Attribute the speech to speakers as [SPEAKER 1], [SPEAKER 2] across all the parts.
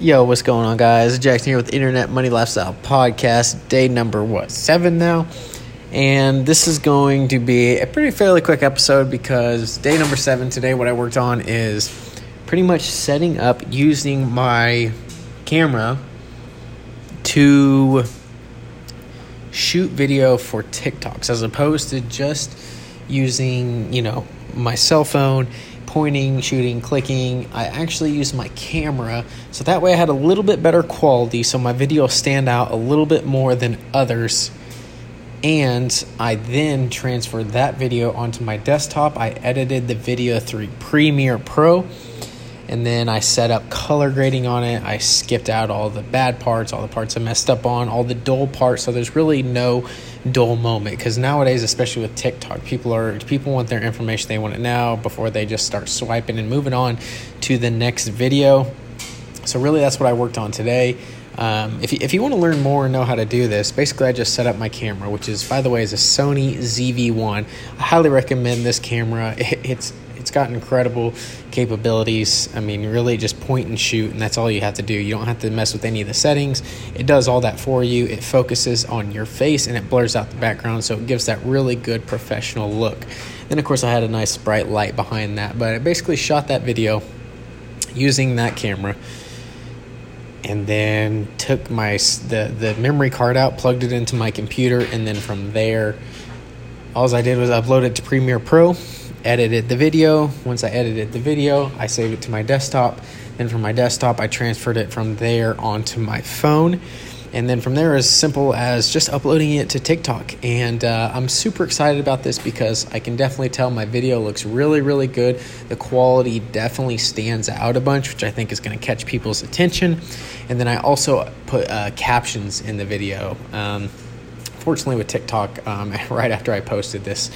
[SPEAKER 1] Yo, what's going on, guys? Jackson here with Internet Money Lifestyle Podcast, day number what seven now, and this is going to be a pretty fairly quick episode because day number seven today. What I worked on is pretty much setting up using my camera to shoot video for TikToks as opposed to just using, you know, my cell phone pointing, shooting, clicking. I actually used my camera so that way I had a little bit better quality so my videos stand out a little bit more than others. And I then transferred that video onto my desktop. I edited the video through Premiere Pro and then I set up color grading on it. I skipped out all the bad parts, all the parts I messed up on, all the dull parts. So there's really no dull moment because nowadays, especially with TikTok, people are people want their information. They want it now before they just start swiping and moving on to the next video. So really, that's what I worked on today. Um, if, you, if you want to learn more and know how to do this, basically I just set up my camera, which is, by the way, is a Sony ZV-1. I highly recommend this camera. It, it's it's got incredible capabilities. I mean, really just point and shoot, and that's all you have to do. You don't have to mess with any of the settings. It does all that for you. It focuses on your face and it blurs out the background, so it gives that really good professional look. Then, of course, I had a nice bright light behind that, but I basically shot that video using that camera and then took my the the memory card out, plugged it into my computer, and then from there, all I did was upload it to Premiere Pro, edited the video. Once I edited the video, I saved it to my desktop. Then from my desktop, I transferred it from there onto my phone. And then from there, as simple as just uploading it to TikTok. And uh, I'm super excited about this because I can definitely tell my video looks really, really good. The quality definitely stands out a bunch, which I think is going to catch people's attention. And then I also put uh, captions in the video. Um, fortunately, with TikTok, um, right after I posted this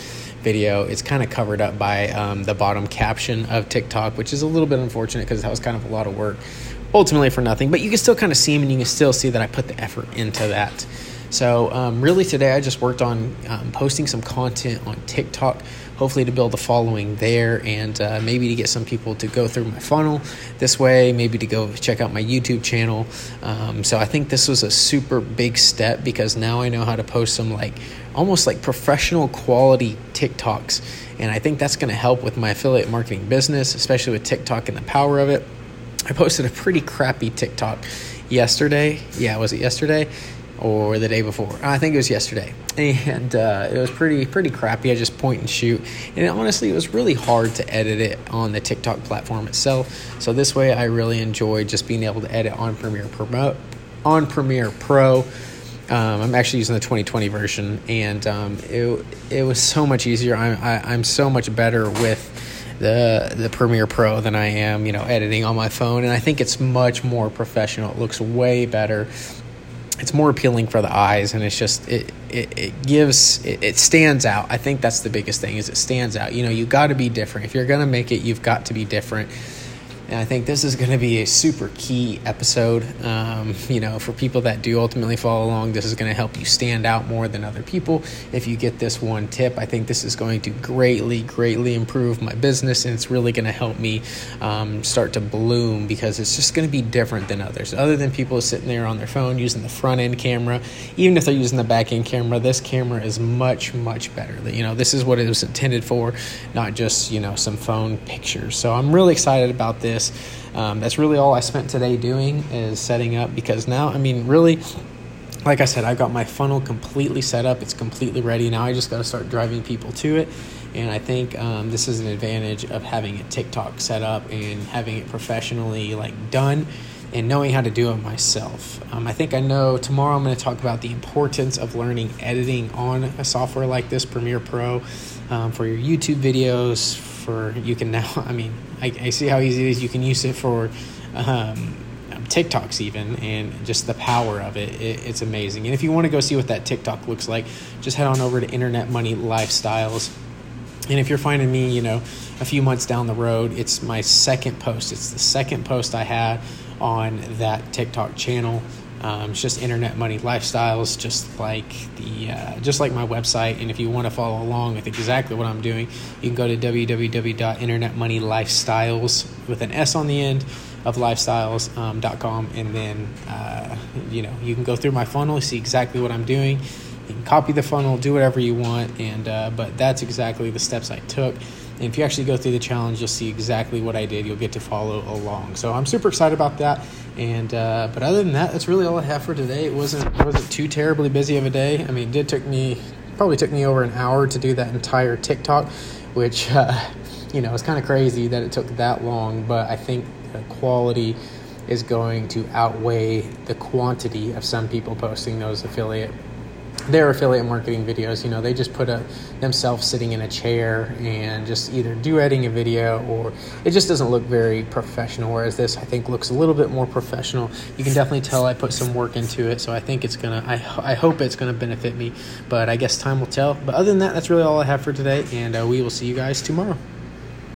[SPEAKER 1] video, it's kind of covered up by um, the bottom caption of TikTok, which is a little bit unfortunate because that was kind of a lot of work ultimately for nothing. But you can still kind of see and you can still see that I put the effort into that. So, um, really, today I just worked on um, posting some content on TikTok, hopefully to build a following there and uh, maybe to get some people to go through my funnel this way, maybe to go check out my YouTube channel. Um, so, I think this was a super big step because now I know how to post some like almost like professional quality TikToks. And I think that's going to help with my affiliate marketing business, especially with TikTok and the power of it. I posted a pretty crappy TikTok yesterday. Yeah, was it yesterday or the day before? I think it was yesterday, and uh, it was pretty pretty crappy. I just point and shoot, and honestly, it was really hard to edit it on the TikTok platform itself. So this way, I really enjoy just being able to edit on Premiere Pro. On Premiere Pro. Um, I'm actually using the 2020 version, and um, it it was so much easier. I, I, I'm so much better with the the Premiere Pro than I am, you know, editing on my phone. And I think it's much more professional. It looks way better. It's more appealing for the eyes, and it's just it it, it gives it, it stands out. I think that's the biggest thing is it stands out. You know, you got to be different. If you're gonna make it, you've got to be different. And I think this is going to be a super key episode. Um, you know, for people that do ultimately follow along, this is going to help you stand out more than other people. If you get this one tip, I think this is going to greatly, greatly improve my business, and it's really going to help me um, start to bloom because it's just going to be different than others. Other than people sitting there on their phone using the front end camera, even if they're using the back end camera, this camera is much, much better. You know, this is what it was intended for, not just you know some phone pictures. So I'm really excited about this this. Um, that's really all I spent today doing is setting up because now, I mean, really, like I said, I've got my funnel completely set up. It's completely ready. Now I just got to start driving people to it. And I think um, this is an advantage of having a TikTok set up and having it professionally like done and knowing how to do it myself. Um, I think I know tomorrow I'm going to talk about the importance of learning editing on a software like this, Premiere Pro, um, for your YouTube videos, for you can now i mean i, I see how easy it is. You can use it for um, tiktoks even and just the power of it, it it's amazing. And if you want to go see what that tiktok looks like just head on over to internet money lifestyles. And if you're finding me you know a few months down the road it's my second post. It's the second post i had on that tiktok channel um, it's just internet money lifestyles, just like the uh, just like my website. And if you want to follow along with exactly what I'm doing, you can go to www.internetmoneylifestyles with an S on the end of lifestyles.com. Um, and then, uh, you know, you can go through my funnel, see exactly what I'm doing. You can copy the funnel, do whatever you want. And, uh, but that's exactly the steps I took. And if you actually go through the challenge, you'll see exactly what I did. You'll get to follow along. So I'm super excited about that. And uh, but other than that, that's really all I have for today. It wasn't it wasn't too terribly busy of a day. I mean, it did took me probably took me over an hour to do that entire TikTok, which uh, you know is kind of crazy that it took that long. But I think the quality is going to outweigh the quantity of some people posting those affiliate their affiliate marketing videos. You know, they just put a, themselves sitting in a chair and just either duetting a video or it just doesn't look very professional. Whereas this, I think, looks a little bit more professional. You can definitely tell I put some work into it, so I think it's gonna. I I hope it's gonna benefit me, but I guess time will tell. But other than that, that's really all I have for today, and uh, we will see you guys tomorrow.